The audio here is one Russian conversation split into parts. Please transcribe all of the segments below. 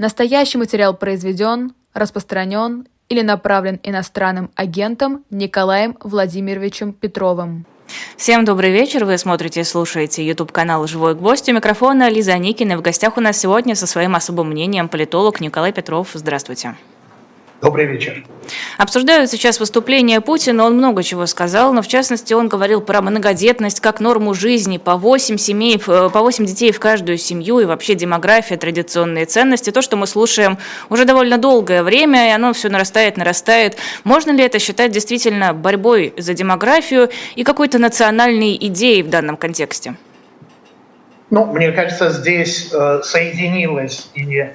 Настоящий материал произведен, распространен или направлен иностранным агентом Николаем Владимировичем Петровым. Всем добрый вечер. Вы смотрите и слушаете YouTube канал «Живой гвоздь». У микрофона Лиза Никина. В гостях у нас сегодня со своим особым мнением политолог Николай Петров. Здравствуйте. Добрый вечер. Обсуждают сейчас выступление Путина. Он много чего сказал, но в частности он говорил про многодетность как норму жизни, по 8 семей, по 8 детей в каждую семью и вообще демография, традиционные ценности. То, что мы слушаем уже довольно долгое время, и оно все нарастает, нарастает. Можно ли это считать действительно борьбой за демографию и какой-то национальной идеей в данном контексте? Ну, мне кажется, здесь э, соединилась и э,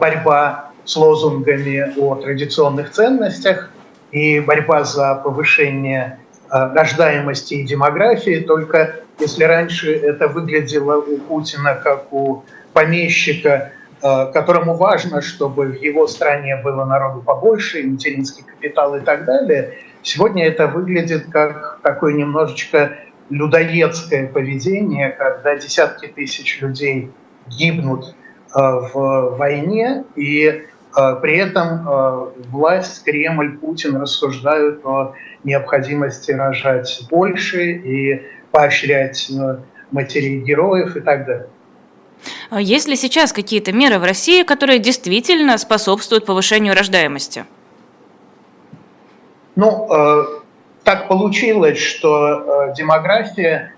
борьба с лозунгами о традиционных ценностях и борьба за повышение э, рождаемости и демографии. Только если раньше это выглядело у Путина как у помещика, э, которому важно, чтобы в его стране было народу побольше, материнский капитал и так далее, сегодня это выглядит как такое немножечко людоедское поведение, когда десятки тысяч людей гибнут э, в войне, и при этом а, власть, Кремль, Путин рассуждают о необходимости рожать больше и поощрять э, матерей героев и так далее. А есть ли сейчас какие-то меры в России, которые действительно способствуют повышению рождаемости? Ну, э, так получилось, что э, демография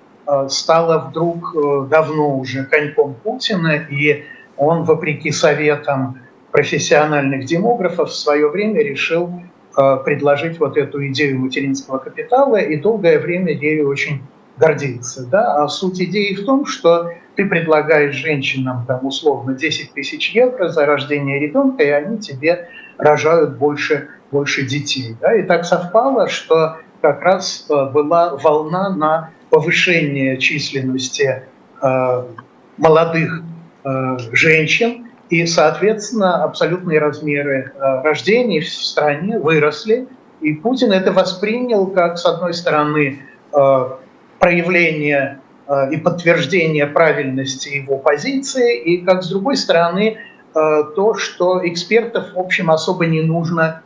стала вдруг давно уже коньком Путина, и он, вопреки советам профессиональных демографов в свое время решил э, предложить вот эту идею материнского капитала и долгое время ею очень гордился. Да? А суть идеи в том, что ты предлагаешь женщинам там, условно 10 тысяч евро за рождение ребенка, и они тебе рожают больше, больше детей. Да? И так совпало, что как раз э, была волна на повышение численности э, молодых э, женщин, и, соответственно, абсолютные размеры э, рождений в стране выросли. И Путин это воспринял как, с одной стороны, э, проявление э, и подтверждение правильности его позиции, и как, с другой стороны, то, что экспертов, в общем, особо не нужно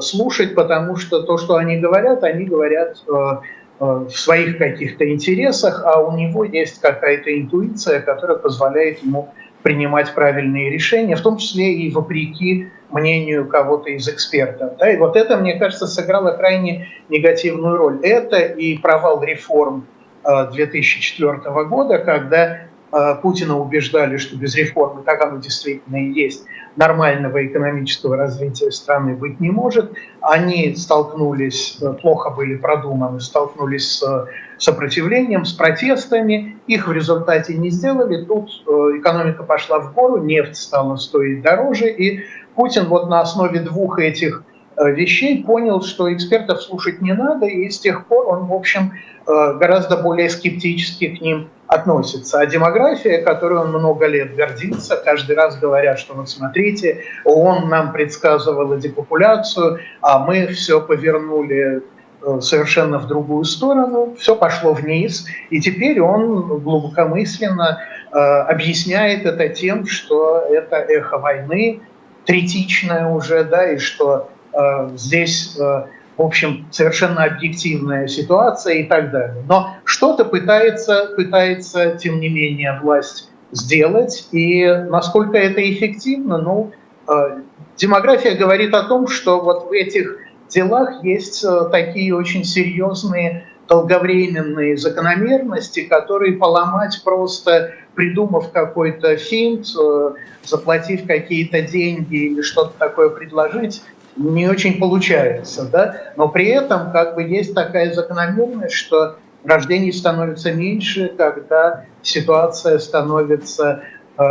слушать, потому что то, что они говорят, они говорят в своих каких-то интересах, а у него есть какая-то интуиция, которая позволяет ему принимать правильные решения, в том числе и вопреки мнению кого-то из экспертов. Да? И вот это, мне кажется, сыграло крайне негативную роль. Это и провал реформ 2004 э, года, когда э, Путина убеждали, что без реформы, как оно действительно и есть, нормального экономического развития страны быть не может. Они столкнулись, э, плохо были продуманы, столкнулись с сопротивлением, с протестами. Их в результате не сделали. Тут э, экономика пошла в гору, нефть стала стоить дороже. И Путин вот на основе двух этих э, вещей понял, что экспертов слушать не надо, и с тех пор он, в общем, гораздо более скептически к ним относится. А демография, которой он много лет гордится, каждый раз говорят, что вот смотрите, он нам предсказывал депопуляцию, а мы все повернули э, совершенно в другую сторону, все пошло вниз, и теперь он глубокомысленно э, объясняет это тем, что это эхо войны, третичное уже, да, и что э, здесь э, в общем, совершенно объективная ситуация и так далее. Но что-то пытается, пытается, тем не менее, власть сделать. И насколько это эффективно, ну, э, демография говорит о том, что вот в этих делах есть э, такие очень серьезные долговременные закономерности, которые поломать просто придумав какой-то финт, э, заплатив какие-то деньги или что-то такое предложить, не очень получается, да, но при этом как бы есть такая закономерность, что рождений становится меньше, когда ситуация становится э,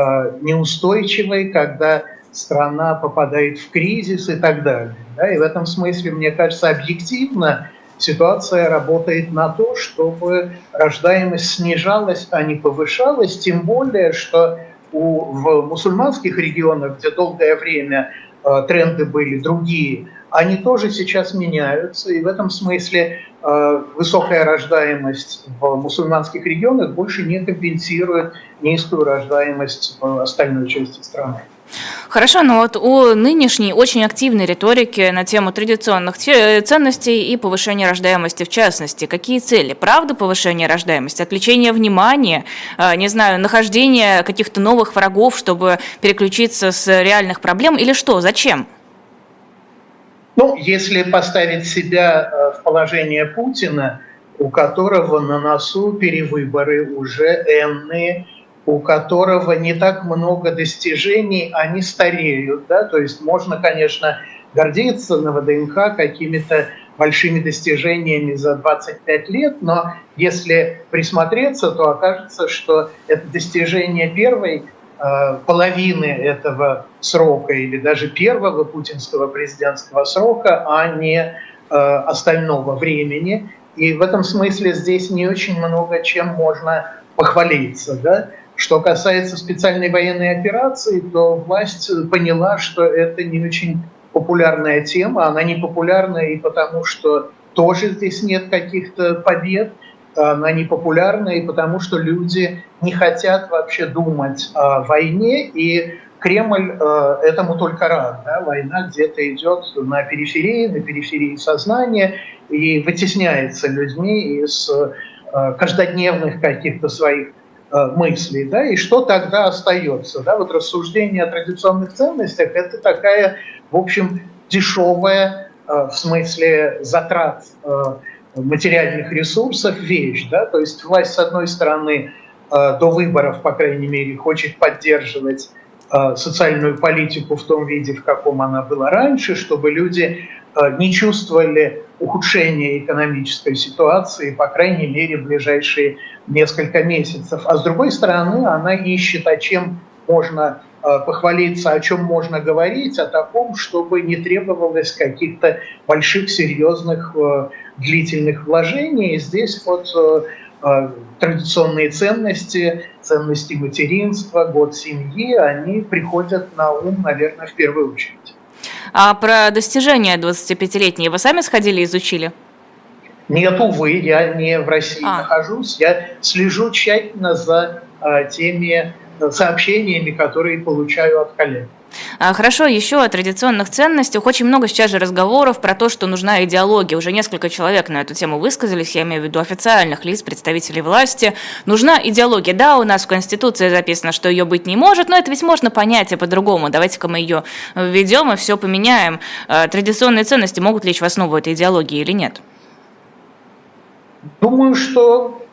неустойчивой, когда страна попадает в кризис и так далее. Да? И в этом смысле, мне кажется, объективно ситуация работает на то, чтобы рождаемость снижалась, а не повышалась, тем более, что у, в мусульманских регионах, где долгое время тренды были другие, они тоже сейчас меняются, и в этом смысле э, высокая рождаемость в мусульманских регионах больше не компенсирует низкую рождаемость в остальной части страны. Хорошо, но вот у нынешней очень активной риторики на тему традиционных ценностей и повышения рождаемости в частности, какие цели? Правда повышение рождаемости, отвлечение внимания, а, не знаю, нахождение каких-то новых врагов, чтобы переключиться с реальных проблем или что? Зачем? Ну, если поставить себя э, в положение Путина, у которого на носу перевыборы уже энные, у которого не так много достижений, они стареют. Да? То есть можно, конечно, гордиться на ВДНХ какими-то большими достижениями за 25 лет, но если присмотреться, то окажется, что это достижение первой э, половины этого срока или даже первого путинского президентского срока, а не э, остального времени. И в этом смысле здесь не очень много чем можно похвалиться. Да? Что касается специальной военной операции, то власть поняла, что это не очень популярная тема. Она не популярна и потому, что тоже здесь нет каких-то побед. Она не популярна и потому, что люди не хотят вообще думать о войне, и Кремль э, этому только рад. Да? Война где-то идет на периферии, на периферии сознания и вытесняется людьми из э, каждодневных каких-то своих мыслей, да, и что тогда остается, да, вот рассуждение о традиционных ценностях – это такая, в общем, дешевая э, в смысле затрат э, материальных ресурсов вещь, да, то есть власть, с одной стороны, до выборов, по крайней мере, хочет поддерживать социальную политику в том виде, в каком она была раньше, чтобы люди не чувствовали ухудшения экономической ситуации, по крайней мере, в ближайшие несколько месяцев. А с другой стороны, она ищет, о чем можно э, похвалиться, о чем можно говорить, о таком, чтобы не требовалось каких-то больших, серьезных, э, длительных вложений. И здесь вот э, традиционные ценности, ценности материнства, год семьи, они приходят на ум, наверное, в первую очередь. А про достижения 25-летние вы сами сходили и изучили? Нет, увы, я не в России а. нахожусь. Я слежу тщательно за а, теми э, сообщениями, которые получаю от коллег. А, хорошо, еще о традиционных ценностях. Очень много сейчас же разговоров про то, что нужна идеология. Уже несколько человек на эту тему высказались, я имею в виду официальных лиц, представителей власти. Нужна идеология. Да, у нас в Конституции записано, что ее быть не может, но это ведь можно понять и по-другому. Давайте-ка мы ее введем и все поменяем. А, традиционные ценности могут лечь в основу этой идеологии или нет? Думаю, что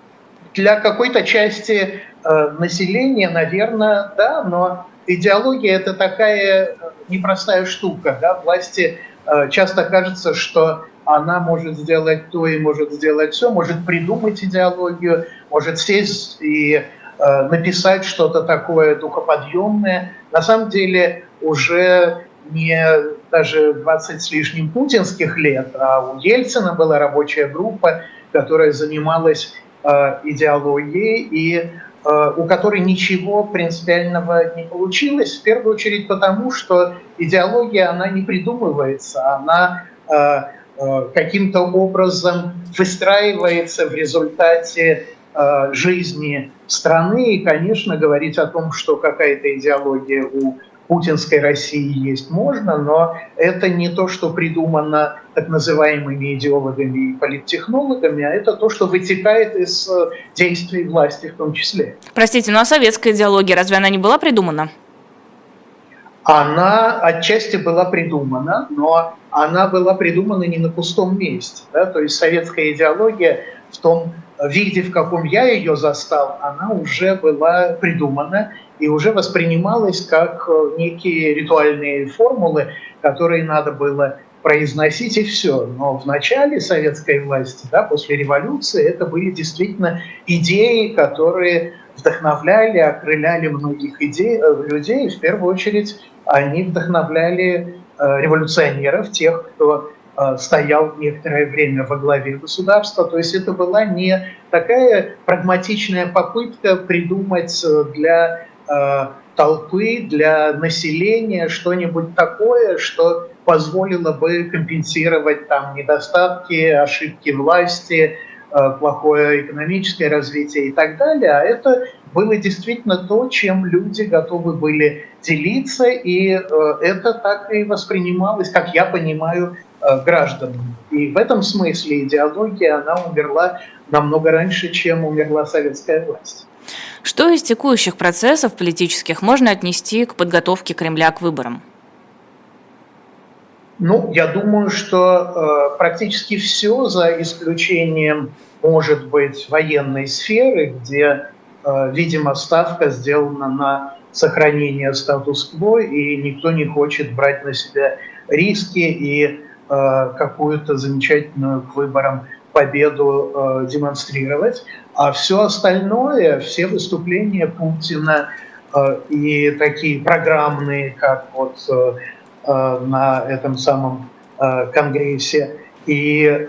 для какой-то части э, населения, наверное, да, но идеология это такая э, непростая штука. Да? Власти э, часто кажется, что она может сделать то и может сделать все, может придумать идеологию, может сесть и э, написать что-то такое духоподъемное. На самом деле уже не даже 20 с лишним путинских лет, а у Ельцина была рабочая группа, которая занималась э, идеологией и у которой ничего принципиального не получилось, в первую очередь потому, что идеология, она не придумывается, она э, каким-то образом выстраивается в результате жизни страны. И, конечно, говорить о том, что какая-то идеология у путинской России есть можно, но это не то, что придумано так называемыми идеологами и политтехнологами, а это то, что вытекает из э, действий власти в том числе. Простите, ну а советская идеология, разве она не была придумана? Она отчасти была придумана, но она была придумана не на пустом месте. Да? То есть советская идеология в том виде, в каком я ее застал, она уже была придумана и уже воспринималась как э, некие ритуальные формулы, которые надо было произносить и все. Но в начале советской власти, да, после революции, это были действительно идеи, которые вдохновляли, окрыляли многих идей, э, людей. В первую очередь они вдохновляли э, революционеров, тех, кто Э, стоял некоторое время во главе государства. То есть это была не такая прагматичная попытка придумать э, для толпы, для населения что-нибудь такое, что позволило бы компенсировать там недостатки, ошибки власти, плохое экономическое развитие и так далее. А это было действительно то, чем люди готовы были делиться, и э, это так и воспринималось, как я понимаю, э, гражданами. И в этом смысле идеология, она умерла намного раньше, чем умерла советская власть. Что из текущих процессов политических можно отнести к подготовке Кремля к выборам? Ну, я думаю, что э, практически все, за исключением, может быть, военной сферы, где, э, видимо, ставка сделана на сохранение статус-кво, и никто не хочет брать на себя риски и э, какую-то замечательную к выборам победу э, демонстрировать. А все остальное, все выступления Путина э, и такие программные, как вот э, Э, на этом самом конгрессе и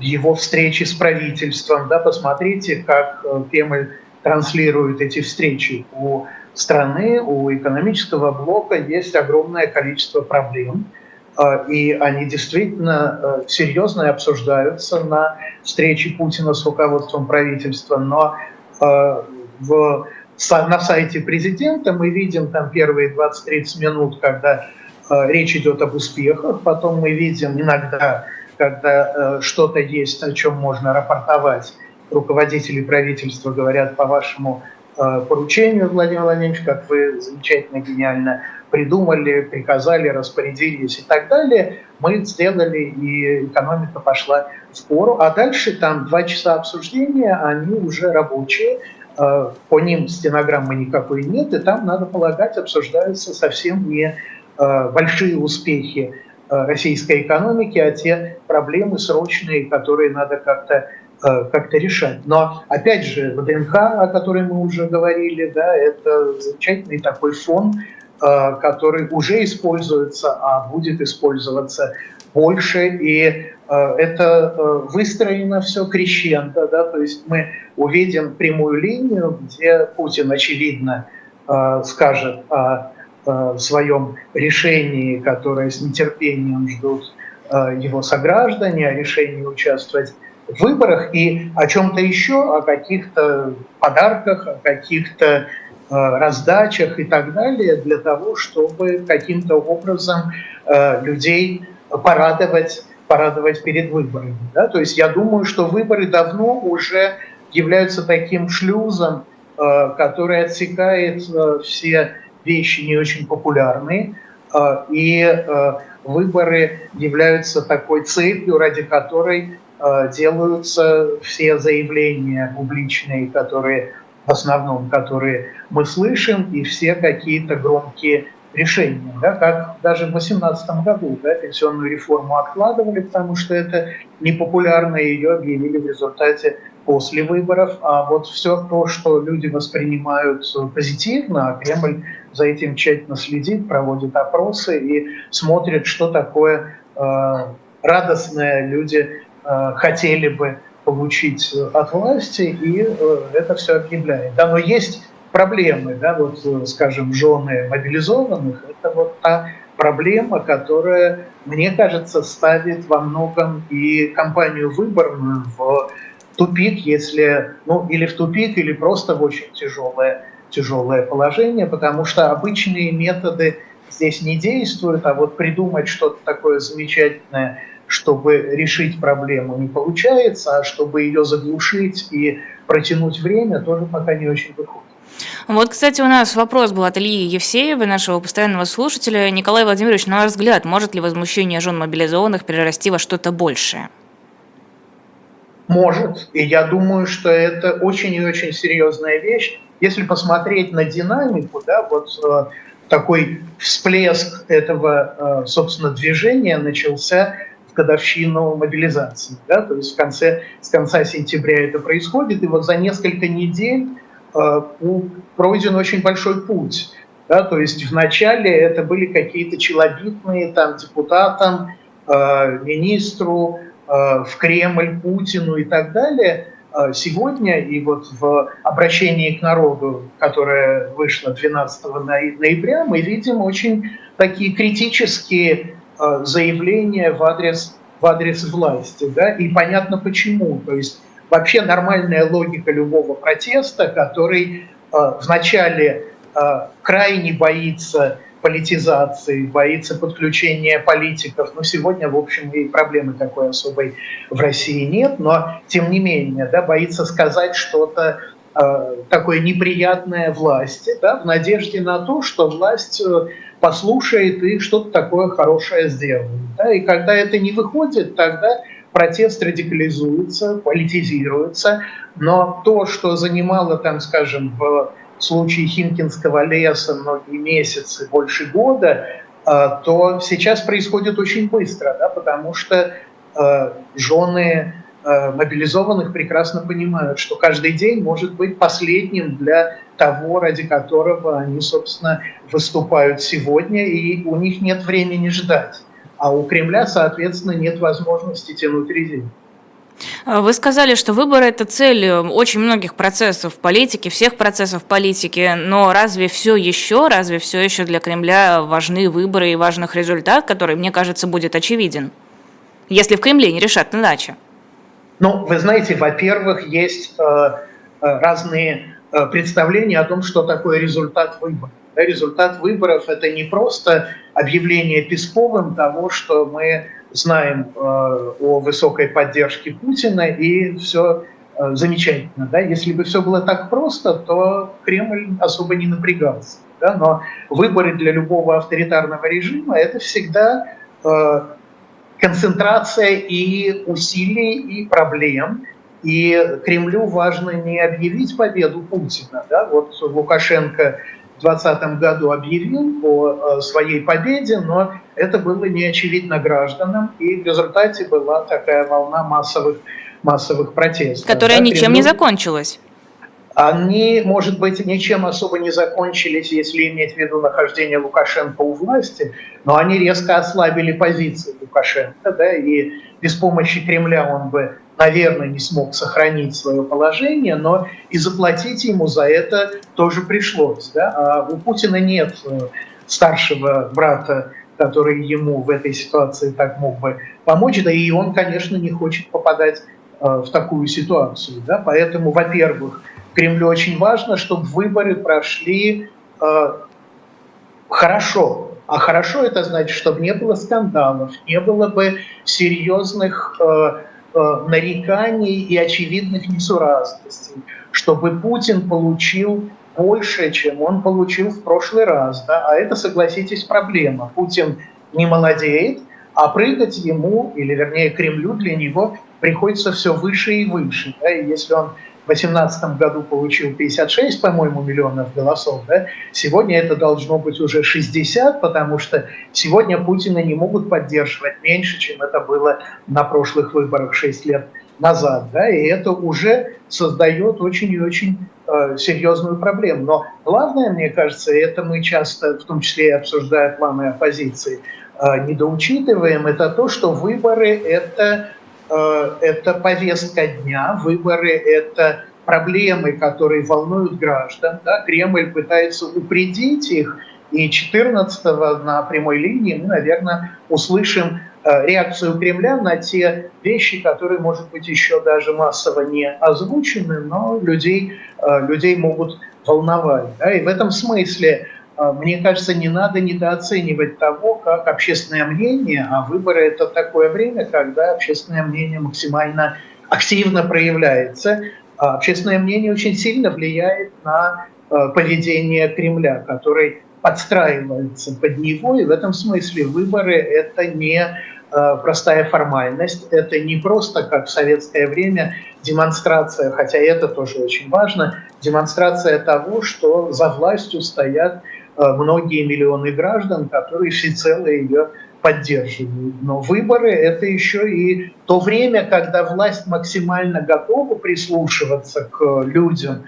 его встречи с правительством. Да, посмотрите, как Кремль транслирует эти встречи. У страны, у экономического блока есть огромное количество проблем, и они действительно серьезно обсуждаются на встрече Путина с руководством правительства, но в на сайте президента мы видим там первые 20-30 минут, когда э, речь идет об успехах, потом мы видим иногда, когда э, что-то есть, о чем можно рапортовать, руководители правительства говорят по вашему э, поручению, Владимир Владимирович, как вы замечательно, гениально придумали, приказали, распорядились и так далее, мы сделали, и экономика пошла в пору. А дальше там два часа обсуждения, они уже рабочие, Э, по ним стенограммы никакой нет, и там, надо полагать, обсуждаются совсем не э, большие успехи э, российской экономики, а те проблемы срочные, которые надо как-то как решать. Но, опять же, ВДНХ, о которой мы уже говорили, да, это замечательный такой фон, который уже используется, а будет использоваться больше, и Э, это э, выстроено все крещендо, да, то есть мы увидим прямую линию, где Путин, очевидно, э, скажет о своем решении, которое с нетерпением ждут его сограждане, о решении участвовать в выборах и о чем-то еще, о каких-то подарках, о каких-то раздачах и так далее, для того, чтобы каким-то образом людей порадовать порадовать перед выборами. Да? То есть я думаю, что выборы давно уже являются таким шлюзом, э, который отсекает э, все вещи не очень популярные, э, и выборы являются такой цепью, ради которой делаются все заявления публичные, которые в основном, которые мы слышим, и все какие-то громкие решением, да, как даже в 2018 году да, пенсионную реформу откладывали, потому что это непопулярно, ее объявили в результате после выборов, а вот все то, что люди воспринимают позитивно, а Кремль за этим тщательно следит, проводит опросы и смотрит, что такое э, радостное люди э, хотели бы получить от власти, и э, это все объявляет. Да, но есть проблемы, да, вот, э, скажем, жены мобилизованных, это вот та проблема, которая, мне кажется, ставит во многом и компанию выборную в тупик, если, ну, или в тупик, или просто в очень тяжелое, тяжелое положение, потому что обычные методы здесь не действуют, а вот придумать что-то такое замечательное, чтобы решить проблему, не получается, а чтобы ее заглушить и протянуть время, тоже пока не очень выходит. Вот, кстати, у нас вопрос был от Ильи Евсеева, нашего постоянного слушателя. Николай Владимирович, на ваш взгляд, может ли возмущение жен мобилизованных перерасти во что-то большее? Может. И я думаю, что это очень и очень серьезная вещь. Если посмотреть на динамику, да, вот э, такой всплеск этого, э, собственно, движения начался годовщину мобилизации. Да, то есть в конце, с конца сентября это происходит, и вот за несколько недель Э, пройден очень большой путь. Да, то есть вначале это были какие-то челобитные там, депутатам, э, министру, э, в Кремль, Путину и так далее. Сегодня и вот в обращении к народу, которое вышло 12 ноября, мы видим очень такие критические заявления в адрес, в адрес власти. Да? И понятно почему. То есть вообще нормальная логика любого протеста, который э, вначале э, крайне боится политизации, боится подключения политиков. Но сегодня, в общем, и проблемы такой особой в России нет, но тем не менее, да, боится сказать что-то э, такое неприятное власти, да, в надежде на то, что власть э, послушает и что-то такое хорошее сделает. Да, и когда это не выходит, тогда протест радикализуется, политизируется, но то, что занимало, там, скажем, в случае Химкинского леса многие месяцы, больше года, э, то сейчас происходит очень быстро, да, потому что э, жены мобилизованных прекрасно понимают, что каждый день может быть последним для того, ради которого они, собственно, выступают сегодня, и у них нет времени ждать. А у Кремля, соответственно, нет возможности тянуть резину. А вы сказали, что выборы – это цель э, очень многих процессов политики, всех процессов политики, но разве все еще, разве все еще для Кремля важны выборы и важных результат, который, мне кажется, будет очевиден, если в Кремле не решат иначе? Ну, вы знаете, во-первых, есть э, э разные э, представления о том, что такое результат выборов. Да, результат выборов – это не просто объявление Песковым того, что мы знаем э, о высокой поддержке Путина, и все э, замечательно. Да? Если бы все было так просто, то Кремль особо не напрягался. Да? Но выборы для любого авторитарного режима – это всегда э, концентрация и усилий, и проблем. И Кремлю важно не объявить победу Путина. Да? Вот Лукашенко 2020 году объявил о своей победе, но это было не очевидно гражданам, и в результате была такая волна массовых, массовых протестов. Которая да, ничем не закончилась. Они, может быть, ничем особо не закончились, если иметь в виду нахождение Лукашенко у власти, но они резко ослабили позиции Лукашенко, да, и без помощи Кремля он бы наверное, не смог сохранить свое положение, но и заплатить ему за это тоже пришлось. Да? А у Путина нет э, старшего брата, который ему в этой ситуации так мог бы помочь, да и он, конечно, не хочет попадать э, в такую ситуацию. Да? Поэтому, во-первых, Кремлю очень важно, чтобы выборы прошли э, хорошо. А хорошо это значит, чтобы не было скандалов, не было бы серьезных э, Э, нареканий и очевидных несуразностей, чтобы Путин получил больше, чем он получил в прошлый раз. Да? А это, согласитесь, проблема. Путин не молодеет, а прыгать ему, или вернее Кремлю для него приходится все выше и выше. Да? И если он в 2018 году получил 56, по-моему, миллионов голосов, да, сегодня это должно быть уже 60, потому что сегодня Путина не могут поддерживать меньше, чем это было на прошлых выборах 6 лет назад. Да, и это уже создает очень и очень э, серьезную проблему. Но главное, мне кажется, это мы часто, в том числе и обсуждая планы оппозиции, э, недоучитываем, это то, что выборы – это это повестка дня, выборы – это проблемы, которые волнуют граждан. Да? Кремль пытается упредить их, и 14 на прямой линии мы, наверное, услышим э, реакцию Кремля на те вещи, которые, может быть, еще даже массово не озвучены, но людей, э, людей могут волновать. Да? И в этом смысле мне кажется, не надо недооценивать того, как общественное мнение, а выборы это такое время, когда общественное мнение максимально активно проявляется. А общественное мнение очень сильно влияет на а, поведение Кремля, который подстраивается под него, и в этом смысле выборы это не простая формальность, это не просто, как в советское время, демонстрация, хотя это тоже очень важно, демонстрация того, что за властью стоят многие миллионы граждан, которые всецело ее поддерживают. Но выборы – это еще и то время, когда власть максимально готова прислушиваться к людям,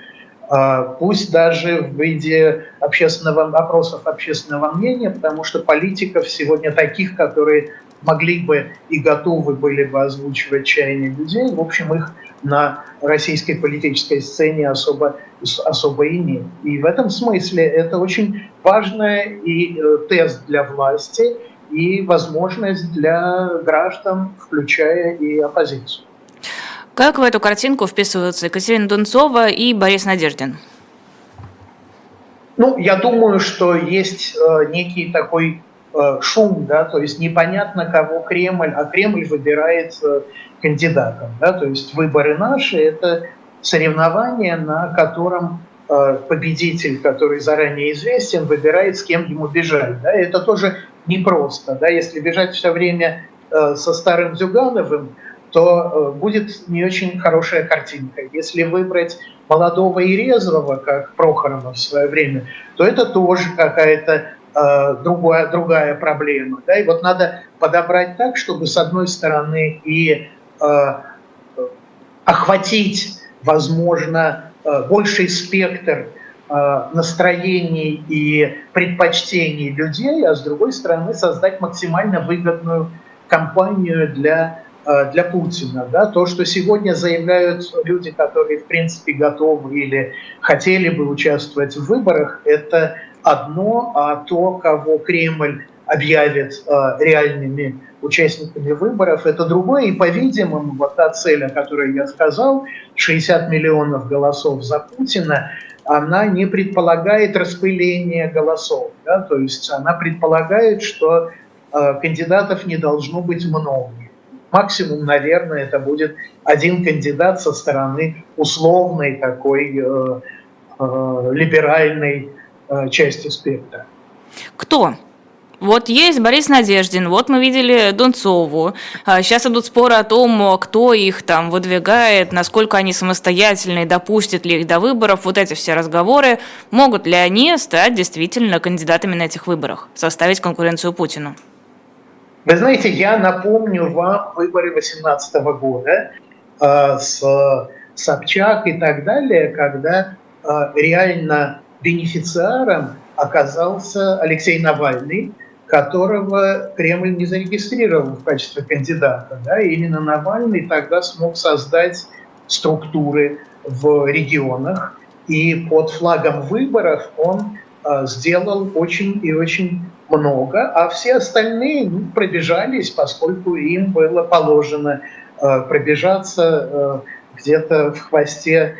э, пусть даже в виде общественного опросов общественного мнения, потому что политиков сегодня таких, которые могли бы и готовы были бы озвучивать чаяния людей, в общем, их на российской политической сцене особо, особо и нет. И в этом смысле это очень важный и э, тест для власти, и возможность для граждан, включая и оппозицию. Как в эту картинку вписываются Екатерина Дунцова и Борис Надеждин? Ну, я думаю, что есть э, некий такой шум, да, то есть непонятно, кого Кремль, а Кремль выбирает э, кандидатом, да, то есть выборы наши – это соревнование, на котором э, победитель, который заранее известен, выбирает, с кем ему бежать, да, это тоже непросто, да, если бежать все время э, со старым Зюгановым, то э, будет не очень хорошая картинка. Если выбрать молодого и резвого, как Прохорова в свое время, то это тоже какая-то э, другая, другая проблема. Да? И вот надо подобрать так, чтобы с одной стороны и э, охватить, возможно, э, больший спектр э, настроений и предпочтений людей, а с другой стороны создать максимально выгодную кампанию для Э, для Путина. Да? То, что сегодня заявляют люди, которые, в принципе, готовы или хотели бы участвовать в выборах, это одно, а то, кого Кремль объявит э, реальными участниками выборов, это другое. И, по-видимому, вот та цель, о которой я сказал, 60 миллионов голосов за Путина, она не предполагает распыление голосов. Да? То есть она предполагает, что э, кандидатов не должно быть много максимум, наверное, это будет один кандидат со стороны условной такой э, э, либеральной части спектра. Кто? Вот есть Борис Надеждин, вот мы видели Дунцову. Сейчас идут споры о том, кто их там выдвигает, насколько они самостоятельные, допустят ли их до выборов. Вот эти все разговоры. Могут ли они стать действительно кандидатами на этих выборах, составить конкуренцию Путину? Вы знаете, я напомню вам выборы 2018 года э, с Собчак и так далее, когда э, реально бенефициаром оказался Алексей Навальный, которого Кремль не зарегистрировал в качестве кандидата. Да? И именно Навальный тогда смог создать структуры в регионах, и под флагом выборов он э, сделал очень и очень много, а все остальные ну, пробежались, поскольку им было положено э, пробежаться э, где-то в хвосте,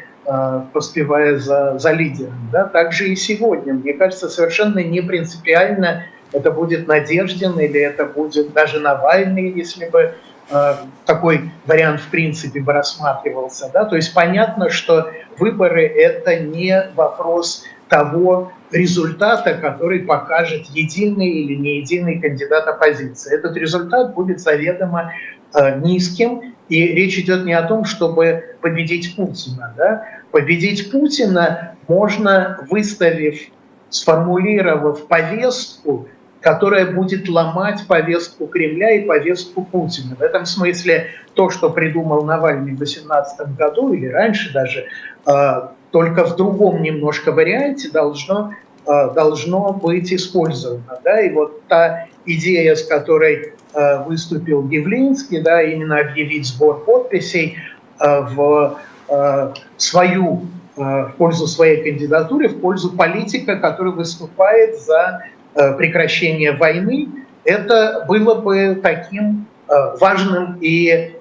поспевая за, за лидером. Да? Так же и сегодня. Мне кажется, совершенно не принципиально, это будет Надеждин или это будет даже Навальный, если бы э, такой вариант в принципе бы рассматривался. Да? То есть понятно, что выборы – это не вопрос того, результата, который покажет единый или не единый кандидат оппозиции. Этот результат будет заведомо э, низким, и речь идет не о том, чтобы победить Путина. Да? Победить Путина можно, выставив, сформулировав повестку, которая будет ломать повестку Кремля и повестку Путина. В этом смысле то, что придумал Навальный в 2018 году или раньше даже, э, только в другом немножко варианте должно, э, должно быть использовано. Да? И вот та идея, с которой э, выступил Явлинский, да, именно объявить сбор подписей в свою, в пользу своей кандидатуры, в пользу политика, который выступает за прекращение войны, это было бы таким важным и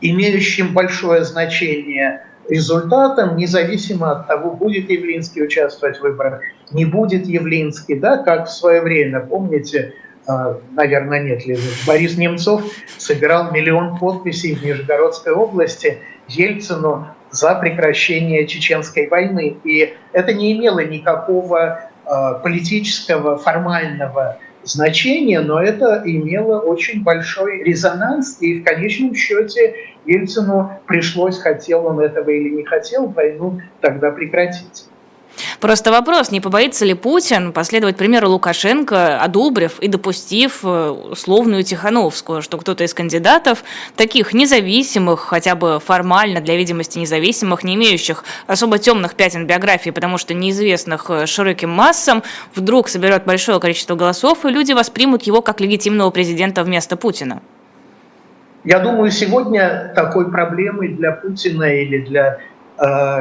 имеющим большое значение результатом, независимо от того, будет Явлинский участвовать в выборах, не будет Явлинский, да, как в свое время, помните, наверное, нет Борис Немцов собирал миллион подписей в Нижегородской области Ельцину за прекращение чеченской войны. И это не имело никакого а, политического, формального значение, но это имело очень большой резонанс, и в конечном счете Ельцину пришлось, хотел он этого или не хотел, войну тогда прекратить. Просто вопрос, не побоится ли Путин последовать примеру Лукашенко, одобрив и допустив э, условную Тихановскую, что кто-то из кандидатов, таких независимых, хотя бы формально для видимости независимых, не имеющих особо темных пятен биографии, потому что неизвестных э, широким массам, вдруг соберет большое количество голосов, и люди воспримут его как легитимного президента вместо Путина? Я думаю, сегодня такой проблемы для Путина или для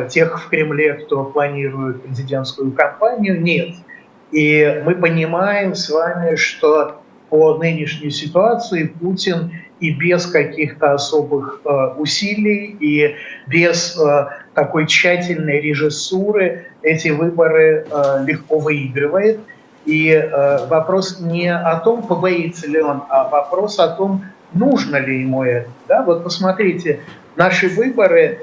тех в Кремле, кто планирует президентскую кампанию, нет. И мы понимаем с вами, что по нынешней ситуации Путин и без каких-то особых э, усилий и без э, такой тщательной режиссуры эти выборы э, легко выигрывает. И э, вопрос не о том, побоится ли он, а вопрос о том, нужно ли ему это. Да? Вот посмотрите, наши выборы э,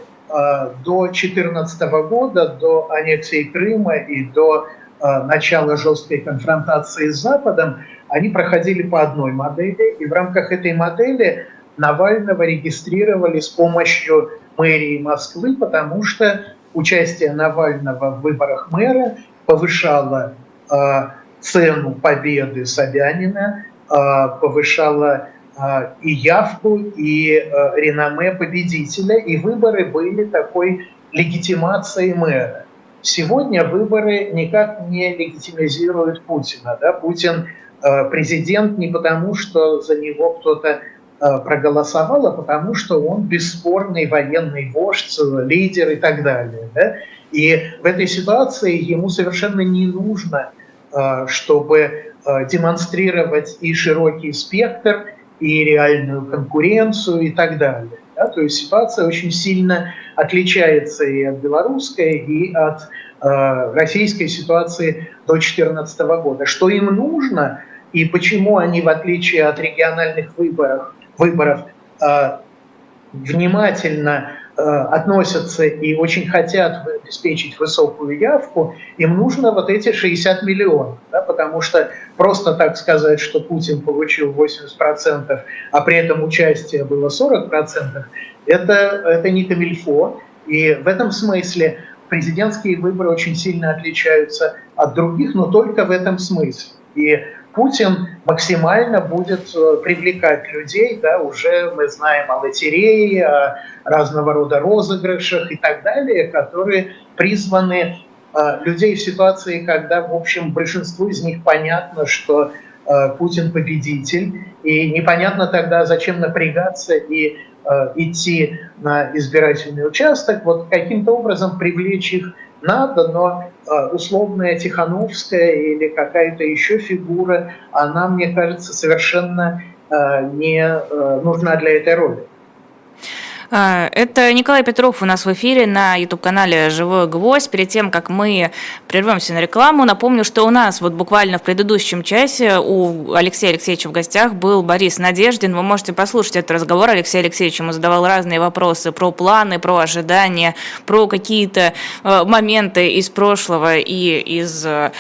до 2014 года, до аннексии Крыма и до э, начала жесткой конфронтации с Западом, они проходили по одной модели, и в рамках этой модели Навального регистрировали с помощью мэрии Москвы, потому что участие Навального в выборах мэра повышало э, цену победы Собянина, э, повышало э, и явку, и э, реноме победителя, и выборы были такой легитимацией мэра. Сегодня выборы никак не легитимизируют Путина. Да? Путин э, президент не потому, что за него кто-то Э, проголосовала, потому что он бесспорный военный вождь, лидер и так далее. Да? И в этой ситуации ему совершенно не нужно, чтобы демонстрировать и широкий спектр, и реальную конкуренцию и так далее. Да? То есть ситуация очень сильно отличается и от белорусской, и от э, российской ситуации до 2014 года. Что им нужно и почему они, в отличие от региональных выборов, выборов э, внимательно относятся и очень хотят обеспечить высокую явку, им нужно вот эти 60 миллионов, да, потому что просто так сказать, что Путин получил 80%, а при этом участие было 40%, это, это не камильфо. И в этом смысле президентские выборы очень сильно отличаются от других, но только в этом смысле. И Путин максимально будет э, привлекать людей, да, уже мы знаем о лотерее, о разного рода розыгрышах и так далее, которые призваны э, людей в ситуации, когда, в общем, большинству из них понятно, что э, Путин победитель, и непонятно тогда, зачем напрягаться и идти на избирательный участок, вот каким-то образом привлечь их надо, но а, условная Тихановская или какая-то еще фигура, она, мне кажется, совершенно а, не а, нужна для этой роли. А, это Николай Петров у нас в эфире на YouTube-канале «Живой гвоздь». Перед тем, как мы прервемся на рекламу, напомню, что у нас вот буквально в предыдущем часе у Алексея Алексеевича в гостях был Борис Надеждин. Вы можете послушать этот разговор. Алексей Алексеевич ему задавал разные вопросы про планы, про ожидания, про какие-то э, моменты из прошлого и из э,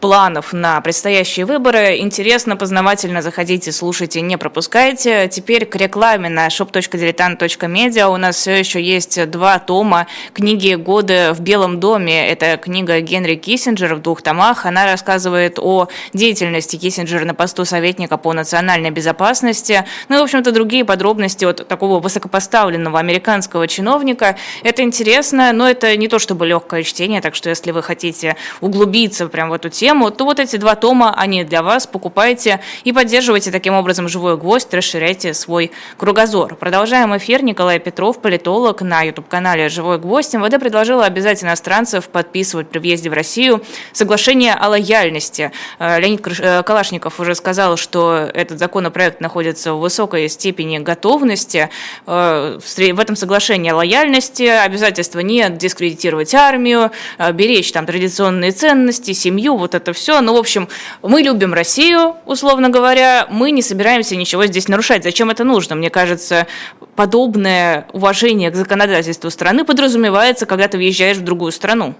планов на предстоящие выборы. Интересно, познавательно заходите, слушайте, не пропускайте. Теперь к рекламе на shop.diletant.media. У нас все еще есть два тома книги «Годы в Белом доме». Это книга Генри Киссинджера в двух томах. Она рассказывает о деятельности Киссинджера на посту советника по национальной безопасности. Ну и, в общем-то, другие подробности от такого высокопоставленного американского чиновника. Это интересно, но это не то чтобы легкое чтение, так что если вы хотите углубиться прямо в эту тему, тему, то вот эти два тома, они для вас, покупайте и поддерживайте таким образом живой гвоздь, расширяйте свой кругозор. Продолжаем эфир. Николай Петров, политолог на YouTube-канале «Живой гвоздь». МВД предложила обязать иностранцев подписывать при въезде в Россию соглашение о лояльности. Э, Леонид э, Калашников уже сказал, что этот законопроект находится в высокой степени готовности. Э, в этом соглашении о лояльности обязательства нет дискредитировать армию, беречь там традиционные ценности, семью, вот это все. Ну, в общем, мы любим Россию, условно говоря, мы не собираемся ничего здесь нарушать. Зачем это нужно? Мне кажется, подобное уважение к законодательству страны подразумевается, когда ты въезжаешь в другую страну.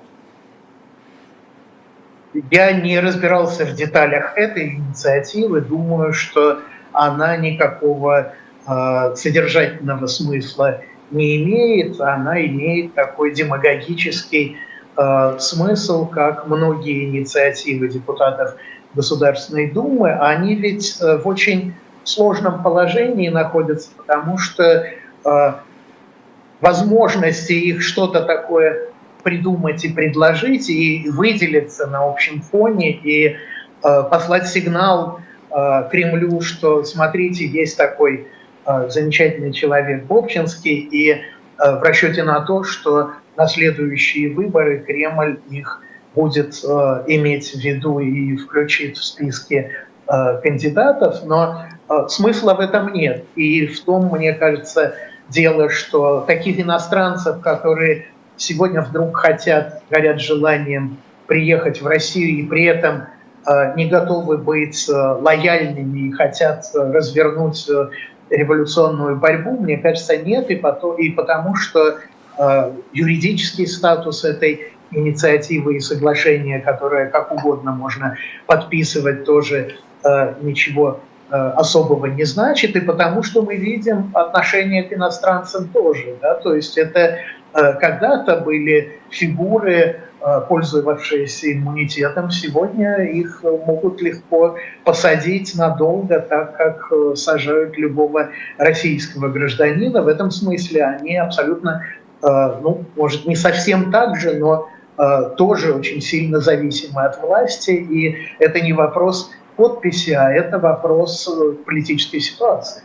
Я не разбирался в деталях этой инициативы. Думаю, что она никакого э, содержательного смысла не имеет. Она имеет такой демагогический смысл, как многие инициативы депутатов Государственной Думы, они ведь э, в очень сложном положении находятся, потому что э, возможности их что-то такое придумать и предложить, и выделиться на общем фоне, и послать сигнал Кремлю, что смотрите, есть такой замечательный человек Бобчинский, и в расчете на то, что на следующие выборы Кремль их будет э, иметь в виду и включит в списки кандидатов, но смысла в этом нет. И в том, мне кажется, дело, что таких иностранцев, которые сегодня вдруг хотят, горят желанием приехать в Россию и при этом не готовы быть лояльными и хотят развернуть революционную борьбу, мне кажется, нет, и, потом, и потому что э, юридический статус этой инициативы и соглашения, которое как угодно можно подписывать, тоже э, ничего э, особого не значит, и потому что мы видим отношение к иностранцам тоже. Да? То есть это э, когда-то были фигуры, Э, пользовавшиеся иммунитетом, сегодня их могут легко посадить надолго, так как э, сажают любого российского гражданина. В этом смысле они абсолютно, э, ну, может, не совсем так же, но тоже очень сильно зависимы от власти. И это не вопрос подписи, а это вопрос политической ситуации.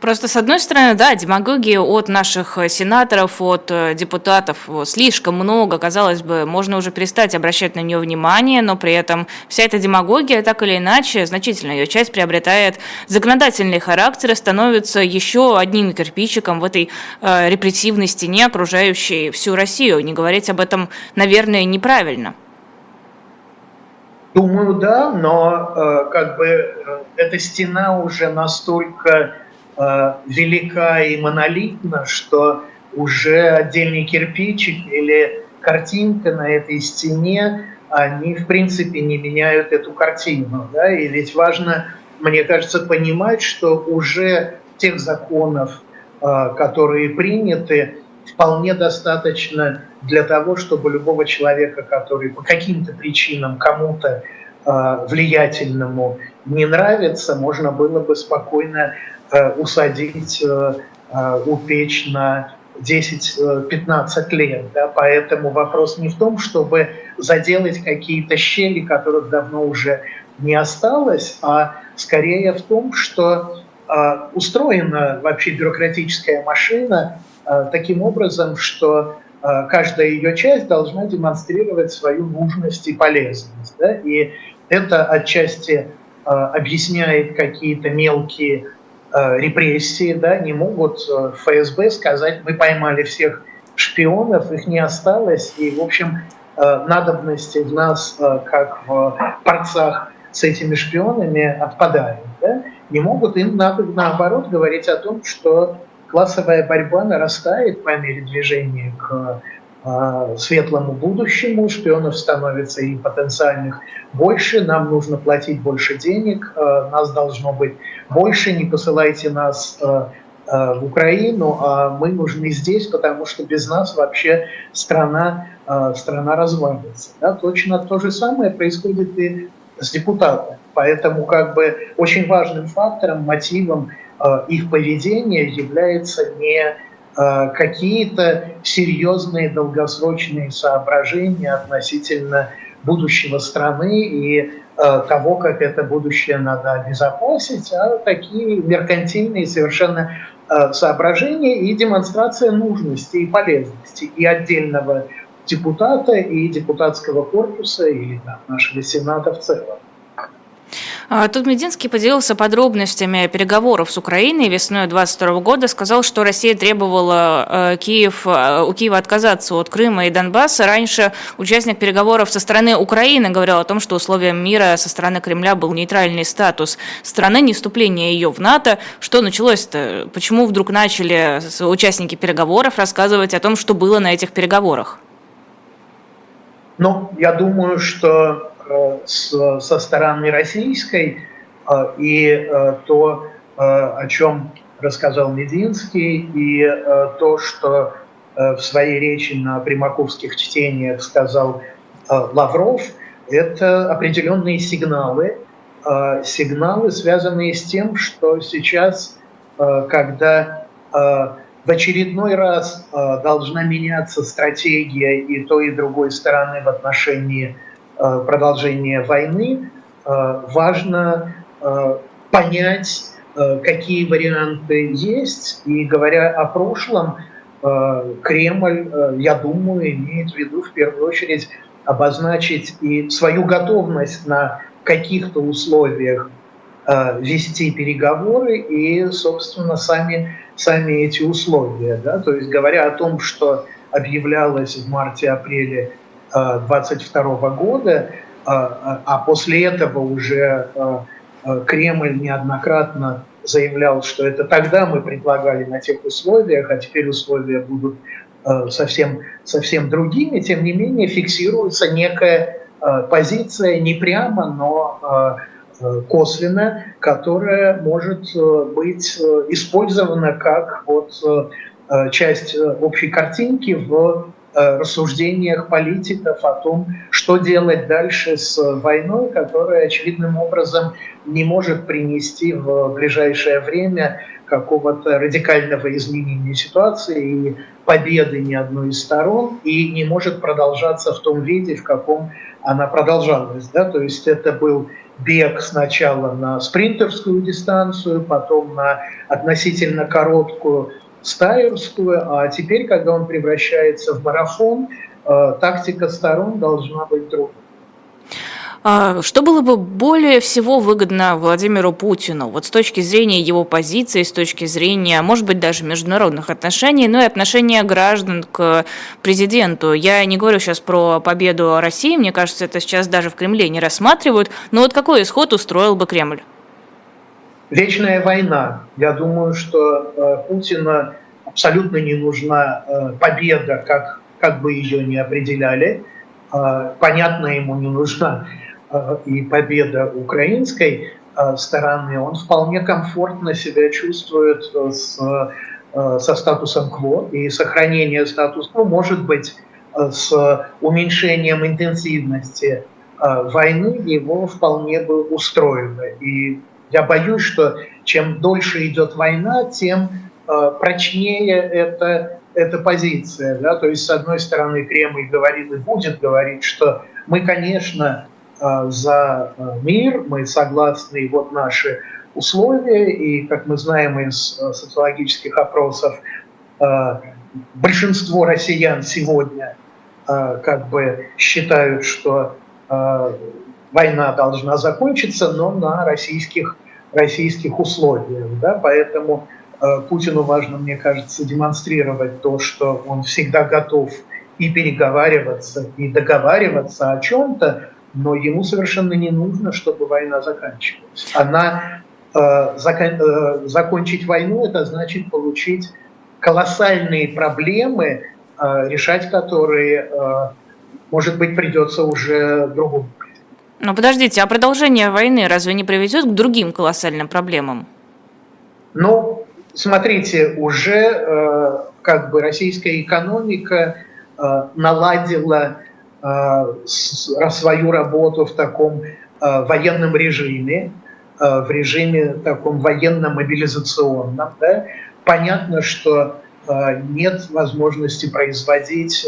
Просто, с одной стороны, да, демагогии от наших э, сенаторов, от э, депутатов слишком много. Казалось бы, можно уже перестать обращать на нее внимание, но при этом вся эта демагогия, так или иначе, значительно ее часть приобретает законодательный характер и становится еще одним кирпичиком в этой э, репрессивной стене, окружающей всю Россию. Не говорить об этом, наверное, неправильно. Думаю, да, но э, как бы э, эта стена уже настолько Э, велика и монолитна, что уже отдельный кирпичик или картинка на этой стене, они в принципе не меняют эту картину. Да? И ведь важно, мне кажется, понимать, что уже тех законов, э, которые приняты, вполне достаточно для того, чтобы любого человека, который по каким-то причинам кому-то э, влиятельному не нравится, можно было бы спокойно усадить, э, э, упечь на 10-15 лет. Да? Поэтому вопрос не в том, чтобы заделать какие-то щели, которых давно уже не осталось, а скорее в том, что устроена вообще бюрократическая машина таким образом, что каждая ее часть должна демонстрировать свою нужность и полезность. Да? И это отчасти объясняет какие-то мелкие Э, репрессии, да, не могут э, ФСБ сказать, мы поймали всех шпионов, их не осталось, и, в общем, э, надобности в нас, как в порцах с этими шпионами, отпадают. Да? Не могут, им надо, наоборот, говорить о том, что классовая борьба нарастает по мере движения к светлому будущему, шпионов становится и потенциальных больше, нам нужно платить больше денег, нас должно быть больше, не посылайте нас а, в Украину, а мы нужны здесь, потому что без нас вообще страна, страна развалится. Да? Точно то же самое происходит и с депутатами. Поэтому как бы очень важным фактором, мотивом их поведения является не Э, какие-то серьезные долгосрочные соображения относительно будущего страны и э, того, как это будущее надо обезопасить, а такие меркантильные совершенно э, соображения и демонстрация нужности и полезности и отдельного депутата, и депутатского корпуса, да, нашего Сената в целом. А, тут Мединский поделился подробностями переговоров с Украиной весной 2022 года, сказал, что Россия требовала э, Киев, э, у Киева отказаться от Крыма и Донбасса. Раньше участник переговоров со стороны Украины говорил о том, что условием мира со стороны Кремля был нейтральный статус страны, не вступление ее в НАТО. Что началось-то? Почему вдруг начали участники переговоров рассказывать о том, что было на этих переговорах? Ну, я думаю, что с, со стороны российской, э, и э, то, о чем рассказал Мединский, и то, что в своей речи на примаковских чтениях сказал Лавров, это определенные сигналы, сигналы, связанные с тем, что сейчас, когда в очередной раз должна меняться стратегия и той, и другой стороны в отношении Э, продолжения войны, э, важно э, понять, какие варианты есть. И говоря о прошлом, Кремль, я думаю, имеет в виду в первую очередь обозначить и свою готовность на каких-то условиях вести переговоры и, собственно, сами, сами эти условия. Да? То есть говоря о том, что объявлялось в марте-апреле 2022 года, а после этого уже Кремль неоднократно заявлял, что это тогда мы предлагали на тех условиях, а теперь условия будут э, совсем, совсем другими, тем не менее фиксируется некая э, позиция не прямо, но э, косвенно, которая может быть использована как вот часть общей картинки в рассуждениях политиков о том, что делать дальше с войной, которая очевидным образом не может принести в ближайшее время какого-то радикального изменения ситуации и победы ни одной из сторон, и не может продолжаться в том виде, в каком она продолжалась. Да? То есть это был бег сначала на спринтерскую дистанцию, потом на относительно короткую стайерскую, а теперь, когда он превращается в марафон, э, тактика сторон должна быть другой. А, что было бы более всего выгодно Владимиру Путину, вот с точки зрения его позиции, с точки зрения, может быть, даже международных отношений, но и отношения граждан к президенту? Я не говорю сейчас про победу России, мне кажется, это сейчас даже в Кремле не рассматривают, но вот какой исход устроил бы Кремль? Вечная война. Я думаю, что э, Путина абсолютно не нужна э, победа, как, как бы ее ни определяли. Э, понятно, ему не нужна и победа украинской стороны, он вполне комфортно себя чувствует с, со статусом КВО, и сохранение статус-кво может быть с уменьшением интенсивности войны его вполне бы устроило. И я боюсь, что чем дольше идет война, тем прочнее эта, эта позиция. Да? То есть, с одной стороны, Кремль говорит и будет говорить, что мы, конечно, а, за а, мир, мы согласны, и вот наши условия, и, как мы знаем из а, социологических опросов, большинство россиян сегодня как бы считают, что война должна закончиться, но на российских, российских условиях. Да? Поэтому Путину важно, мне кажется, демонстрировать то, что он всегда готов и переговариваться, и договариваться о чем-то, но ему совершенно не нужно, чтобы война заканчивалась. Она э, закон, э, закончить войну это значит получить колоссальные проблемы, э, решать которые, э, может быть, придется уже другому. Но подождите, а продолжение войны разве не приведет к другим колоссальным проблемам? Ну, смотрите, уже э, как бы российская экономика э, наладила Э, свою работу в таком э, военном режиме, э, в режиме таком военно-мобилизационном. Да? Понятно, что нет возможности производить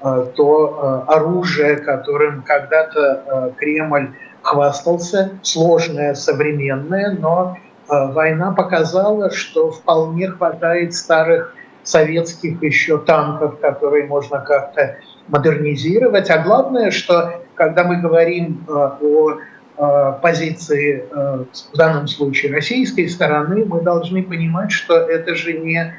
то оружие, которым когда-то Кремль хвастался, сложное, современное, но война показала, что вполне хватает старых советских еще танков, которые можно как-то модернизировать. А главное, что когда мы говорим э, о э, позиции, э, в данном случае российской стороны, мы должны понимать, что это же не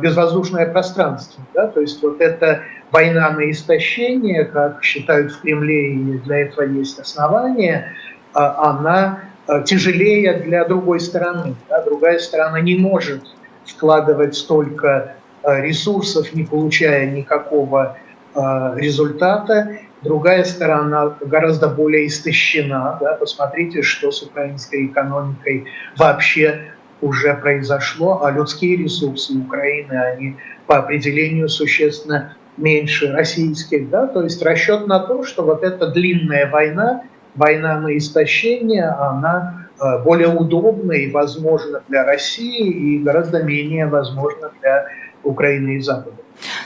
безвоздушное пространство. Да? То есть вот эта война на истощение, как считают в Кремле, и для этого есть основания, она тяжелее для другой стороны. Да? Другая сторона не может вкладывать столько ресурсов, не получая никакого Э, результата. Другая сторона гораздо более истощена. Да? Посмотрите, что с украинской экономикой вообще уже произошло, а людские ресурсы Украины, они по определению существенно меньше российских. Да? То есть расчет на то, что вот эта длинная война, война на истощение, она э, более удобна и возможна для России и гораздо менее возможна для Украины и Запада.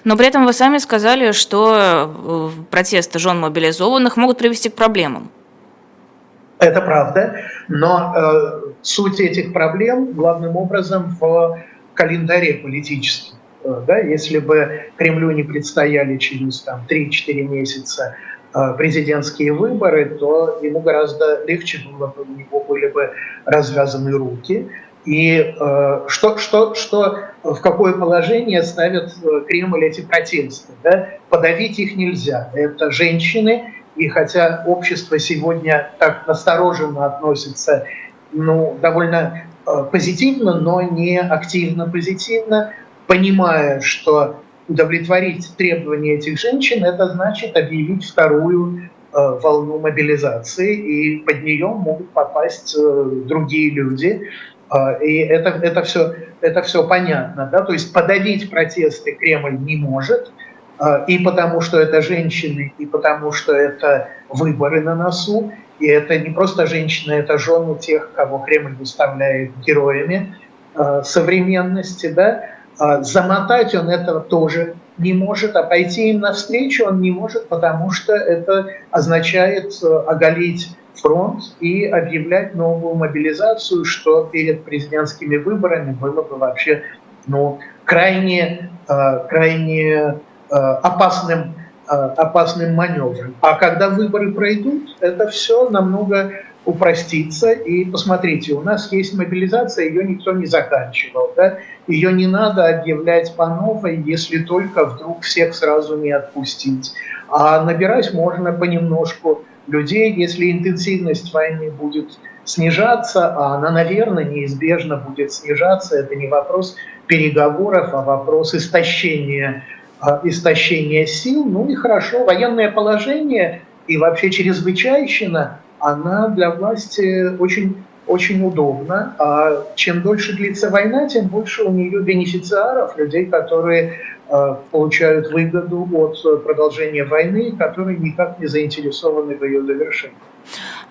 Но при этом вы сами сказали, что э, протесты жен мобилизованных могут привести к проблемам. Это правда, но э, суть этих проблем главным образом в календаре политическом. Э, да? Если бы Кремлю не предстояли через там, 3-4 месяца президентские выборы, то ему гораздо легче было бы, у него были бы развязаны руки. И э, что, что, что, в какое положение ставят Кремль эти протесты? Да? Подавить их нельзя. Это женщины, и хотя общество сегодня так настороженно относится ну, довольно э, позитивно, но не активно позитивно, понимая, что удовлетворить требования этих женщин, это значит объявить вторую э, волну мобилизации, и под нее могут попасть э, другие люди. И это, это, все, это все понятно. Да? То есть подавить протесты Кремль не может, и потому что это женщины, и потому что это выборы на носу, и это не просто женщины, это жены тех, кого Кремль выставляет героями э, современности, да, э, замотать он этого тоже не может, а пойти им навстречу он не может, потому что это означает э, оголить фронт и объявлять новую мобилизацию, что перед президентскими выборами было бы вообще ну, крайне, э, крайне опасным опасным маневром. А когда выборы пройдут, это все намного упростится. И посмотрите, у нас есть мобилизация, ее никто не заканчивал. Да? Ее не надо объявлять по новой, если только вдруг всех сразу не отпустить. А набирать можно понемножку людей, если интенсивность войны будет снижаться, а она, наверное, неизбежно будет снижаться. Это не вопрос переговоров, а вопрос истощения истощение сил. Ну и хорошо, военное положение и вообще чрезвычайщина, она для власти очень, очень удобна. А чем дольше длится война, тем больше у нее бенефициаров, людей, которые э, получают выгоду от продолжения войны, которые никак не заинтересованы в ее завершении.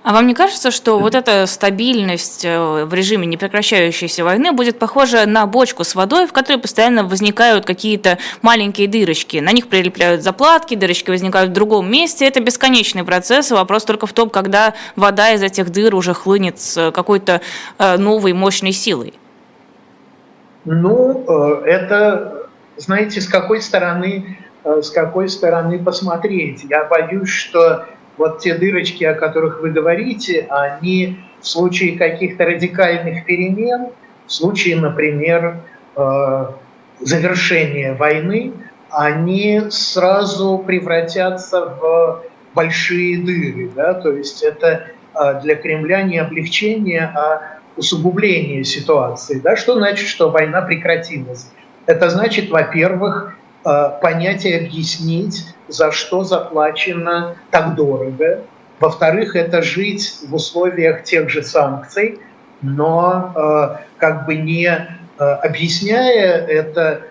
А вам не кажется, что вот эта стабильность э, в режиме непрекращающейся войны будет похожа на бочку с водой, в которой постоянно возникают какие-то маленькие дырочки? На них прилепляют заплатки, дырочки возникают в другом месте. Это бесконечный процесс. Вопрос только в том, когда вода из этих дыр уже хлынет с какой-то э, новой мощной силой. Ну, э, это, знаете, с какой стороны, с какой стороны посмотреть. Я боюсь, что вот те дырочки, о которых вы говорите, они в случае каких-то радикальных перемен, в случае, например, э, завершения войны, они сразу превратятся в большие дыры. Да? То есть это э, для Кремля не облегчение, а усугубление ситуации. Да? Что значит, что война прекратилась? Это значит, во-первых, понять и объяснить, за что заплачено так дорого. Во-вторых, это жить в условиях тех же санкций, но э, как бы не э, объясняя это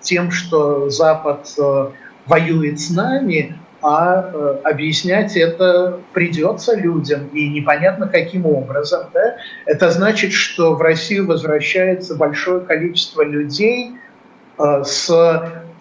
тем, что Запад воюет с нами, а объяснять это придется людям, и непонятно каким образом. Да? Это значит, что в Россию возвращается большое количество людей, Э, с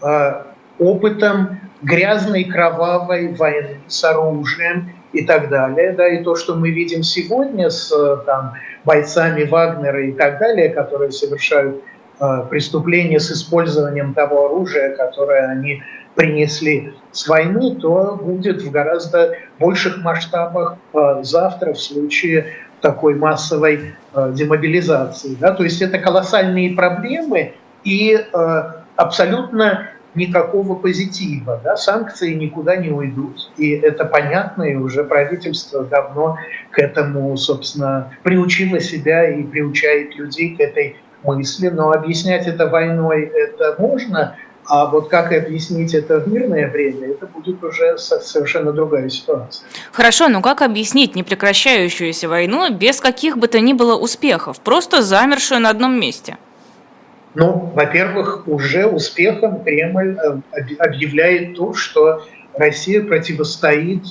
э, опытом грязной, кровавой войны с оружием и так далее. Да, и то, что мы видим сегодня с э, там, бойцами Вагнера и так далее, которые совершают э, преступления с использованием того оружия, которое они принесли с войны, то будет в гораздо больших масштабах э, завтра в случае такой массовой э, демобилизации. Да? То есть это колоссальные проблемы, и э, абсолютно никакого позитива. Да? Санкции никуда не уйдут, и это понятно, и уже правительство давно к этому, собственно, приучило себя и приучает людей к этой мысли, но объяснять это войной это можно, а вот как объяснить это в мирное время, это будет уже совершенно другая ситуация. Хорошо, но как объяснить непрекращающуюся войну без каких бы то ни было успехов, просто замершую на одном месте? Ну, во-первых, уже успехом Кремль э, объявляет то, что Россия противостоит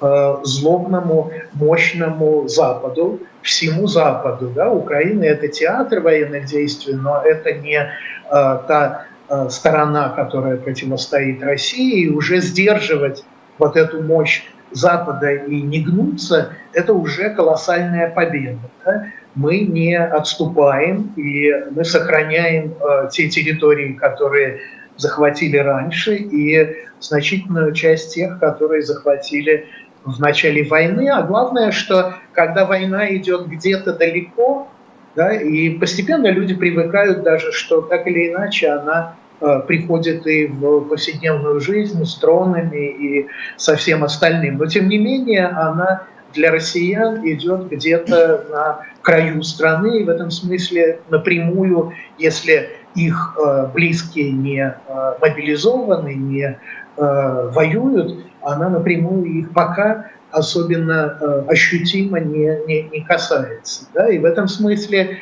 э, злобному, мощному Западу, всему Западу. Да? Украина – это театр военных действий, но это не э, та сторона, которая противостоит России, и уже сдерживать вот эту мощь Запада и не гнуться – это уже колоссальная победа. Да? Мы не отступаем, и мы сохраняем э, те территории, которые захватили раньше, и значительную часть тех, которые захватили в начале войны. А главное, что когда война идет где-то далеко, да, и постепенно люди привыкают даже, что так или иначе она э, приходит и в повседневную жизнь с дронами и со всем остальным. Но тем не менее она для россиян идет где-то на краю страны, и в этом смысле напрямую, если их э, близкие не э, мобилизованы, не э, воюют, она напрямую их пока особенно э, ощутимо не, не, не касается. Да? И в этом смысле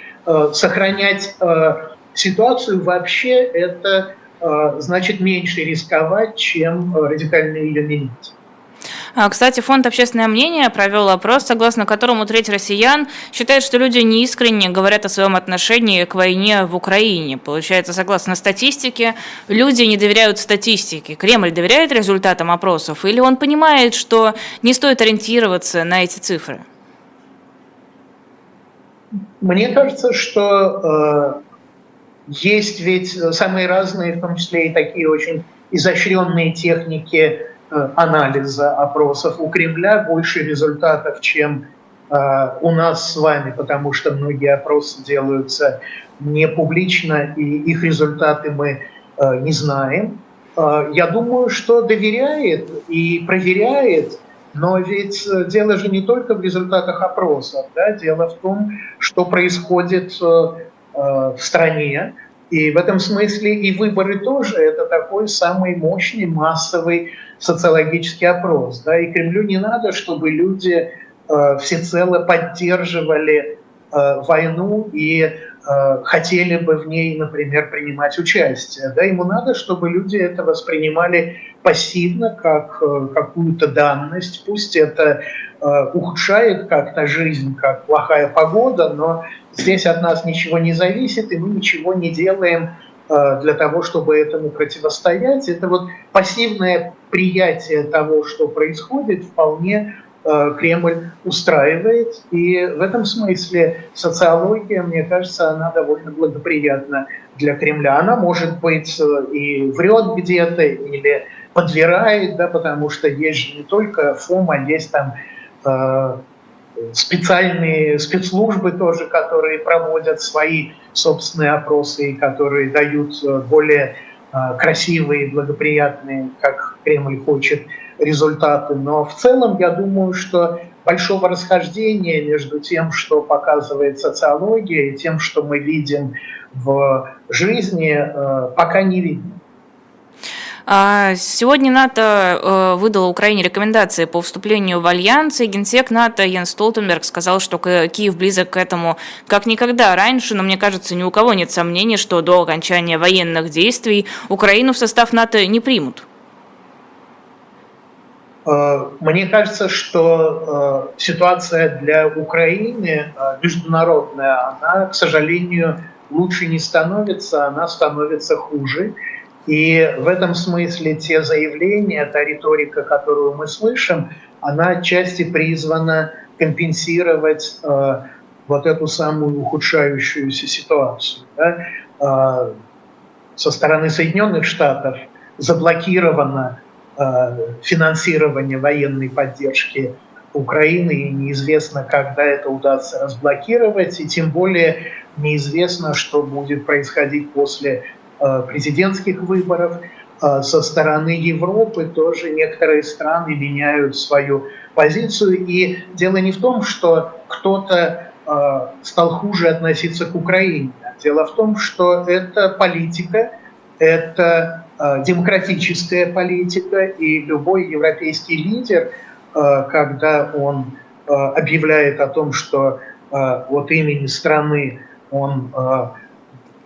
сохранять ситуацию вообще это значит меньше рисковать, чем радикально ее менять. А, кстати, фонд «Общественное мнение» провел опрос, согласно которому треть россиян считает, что люди неискренне говорят о своем отношении к войне в Украине. Получается, согласно статистике, люди не доверяют статистике. Кремль доверяет результатам опросов или он понимает, что не стоит ориентироваться на эти цифры? Мне кажется, что э, есть ведь самые разные, в том числе и такие очень изощренные техники анализа опросов у Кремля больше результатов, чем э, у нас с вами, потому что многие опросы делаются не публично, и их результаты мы э, не знаем. Я думаю, что доверяет и проверяет, но ведь дело же не только в результатах опросов. Да? Дело в том, что происходит в стране, и в этом смысле и выборы тоже это такой самый мощный массовый социологический опрос. Да? И Кремлю не надо, чтобы люди э, всецело поддерживали э, войну и э, хотели бы в ней, например, принимать участие. Да? Ему надо, чтобы люди это воспринимали пассивно, как э, какую-то данность. Пусть это ухудшает как-то жизнь, как плохая погода, но здесь от нас ничего не зависит, и мы ничего не делаем э, для того, чтобы этому противостоять. Это вот пассивное приятие того, что происходит, вполне э, Кремль устраивает. И в этом смысле социология, мне кажется, она довольно благоприятна для Кремля. Она, может быть, э, и врет где-то, или подбирает, да, потому что есть же не только ФОМа, есть там специальные спецслужбы тоже, которые проводят свои собственные опросы и которые дают э, более э, красивые, благоприятные, как Кремль хочет, результаты. Но в целом я думаю, что большого расхождения между тем, что показывает социология, и тем, что мы видим в жизни, э, пока не видно. А, сегодня НАТО э, выдало Украине рекомендации по вступлению в альянс, и генсек НАТО Йенс Столтенберг сказал, что Киев близок к этому как никогда раньше, но мне кажется, ни у кого нет сомнений, что до окончания военных действий Украину в состав НАТО не примут. Э, мне кажется, что э, ситуация для Украины международная, она, к сожалению, лучше не становится, она становится хуже. И в этом смысле те заявления, та риторика, которую мы слышим, она отчасти призвана компенсировать э, вот эту самую ухудшающуюся ситуацию. Да? Э, со стороны Соединенных Штатов заблокировано э, финансирование военной поддержки Украины, и неизвестно, когда это удастся разблокировать, и тем более неизвестно, что будет происходить после президентских выборов. Э, со стороны Европы тоже некоторые страны меняют свою позицию. И дело не в том, что кто-то э, стал хуже относиться к Украине. Дело в том, что это политика, это демократическая политика, и любой европейский лидер, когда он объявляет о том, что вот имени страны он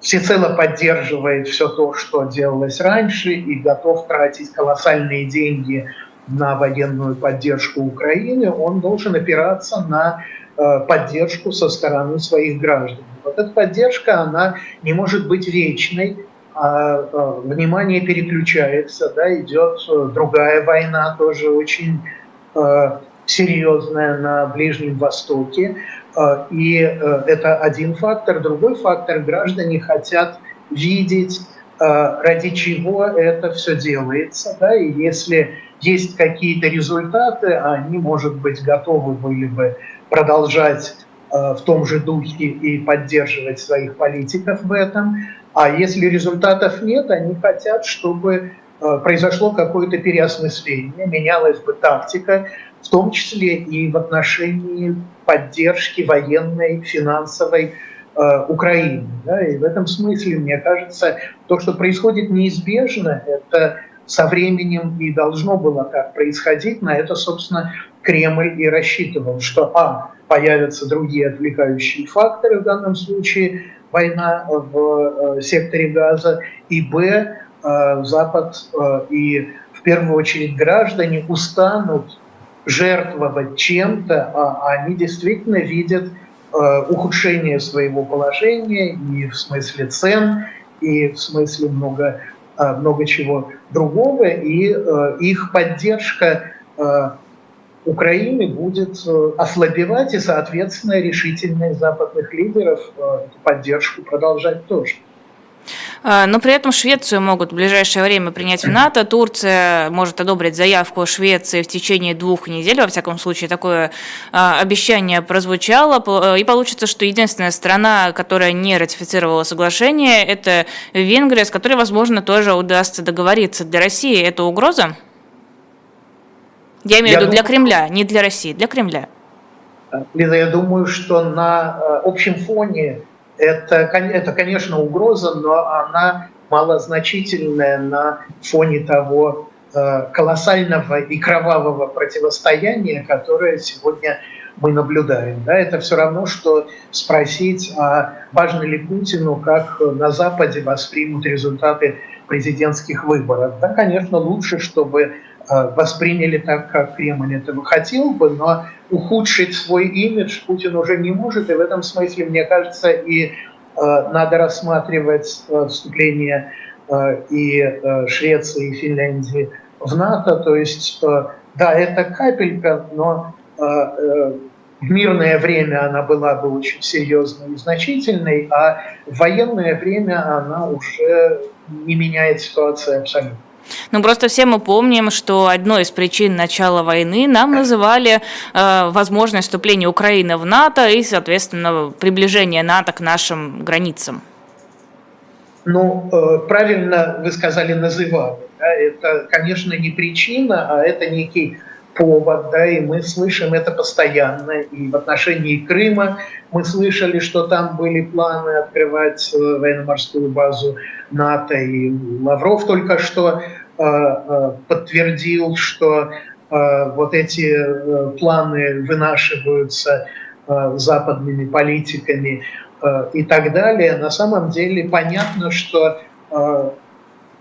всецело поддерживает все то, что делалось раньше, и готов тратить колоссальные деньги на военную поддержку Украины, он должен опираться на э, поддержку со стороны своих граждан. Вот эта поддержка, она не может быть вечной, а э, внимание переключается, да, идет э, другая война, тоже очень серьезная на Ближнем Востоке. А, и э, это один фактор. Другой фактор – граждане хотят видеть ради чего это все делается, да, и если есть какие-то результаты, они, может быть, готовы были бы продолжать в том же духе и поддерживать своих политиков в этом. А если результатов нет, они хотят, чтобы произошло какое-то переосмысление, менялась бы тактика, в том числе и в отношении поддержки военной, финансовой э, Украины. Да? И в этом смысле, мне кажется, то, что происходит неизбежно, это со временем и должно было так происходить. На это, собственно, Кремль и рассчитывал, что, а, появятся другие отвлекающие факторы, в данном случае война в э, секторе газа, и, б, э, Запад э, и, в первую очередь, граждане устанут жертвовать чем-то, а они действительно видят э, ухудшение своего положения и в смысле цен, и в смысле много, э, много чего другого, и э, их поддержка Украины будет ослабевать, и, соответственно, решительность западных лидеров эту поддержку продолжать тоже. А, но при этом Швецию могут в ближайшее время принять в НАТО. Турция может одобрить заявку Швеции в течение двух недель. Во всяком случае, такое а, обещание прозвучало. И получится, что единственная страна, которая не ратифицировала соглашение, это Венгрия, с которой, возможно, тоже удастся договориться. Для России это угроза? Я имею в виду для Кремля, не для России, для Кремля. Лиза, я думаю, что на э, общем фоне это, это, конечно, угроза, но она малозначительная на фоне того э, колоссального и кровавого противостояния, которое сегодня мы наблюдаем. Да, это все равно, что спросить, а важно ли Путину, как на Западе воспримут результаты президентских выборов. Да, конечно, лучше, чтобы восприняли так, как Кремль этого хотел бы, но ухудшить свой имидж Путин уже не может, и в этом смысле, мне кажется, и э, надо рассматривать э, вступление и Швеции, и Финляндии в НАТО. То есть, да, это капелька, но в мирное время она была бы очень серьезной и значительной, а в военное время она уже не меняет ситуацию абсолютно. Ну, просто все мы помним, что одной из причин начала войны нам называли э, возможность вступления Украины в НАТО и, соответственно, приближение НАТО к нашим границам. Ну, э, правильно вы сказали «называли». Да? Это, конечно, не причина, а это некий повод, да, и мы слышим это постоянно. И в отношении Крыма мы слышали, что там были планы открывать э, военно-морскую базу НАТО, и Лавров только что э, э, подтвердил, что вот эти планы вынашиваются западными политиками и так далее. На самом деле понятно, что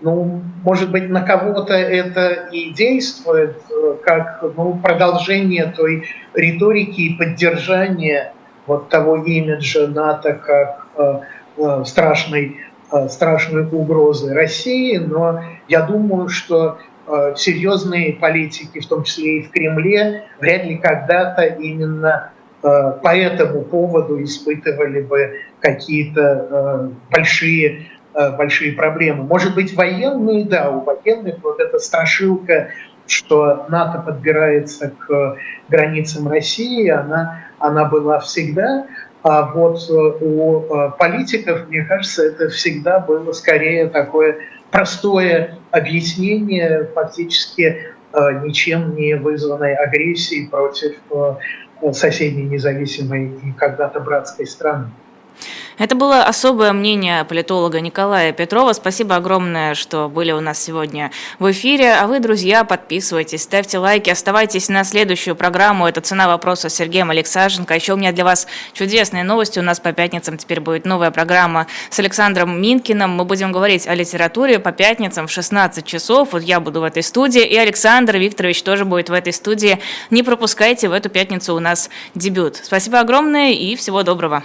ну, может быть, на кого-то это и действует, э, как ну, продолжение той риторики и поддержание вот того имиджа НАТО как э, э, страшной, э, страшной угрозы России, но я думаю, что э, серьезные политики, в том числе и в Кремле, вряд ли когда-то именно э, по этому поводу испытывали бы какие-то э, большие большие проблемы. Может быть, военные, да, у военных вот эта страшилка, что НАТО подбирается к границам России, она, она была всегда, а вот э, у э, политиков, мне кажется, это всегда было скорее такое простое объяснение фактически ничем не вызванной агрессии против соседней независимой и когда-то братской страны. Это было особое мнение политолога Николая Петрова. Спасибо огромное, что были у нас сегодня в эфире. А вы, друзья, подписывайтесь, ставьте лайки, оставайтесь на следующую программу. Это «Цена вопроса» с Сергеем Алексашенко. Еще у меня для вас чудесные новости. У нас по пятницам теперь будет новая программа с Александром Минкиным. Мы будем говорить о литературе по пятницам в 16 часов. Вот я буду в этой студии, и Александр Викторович тоже будет в этой студии. Не пропускайте, в эту пятницу у нас дебют. Спасибо огромное и всего доброго.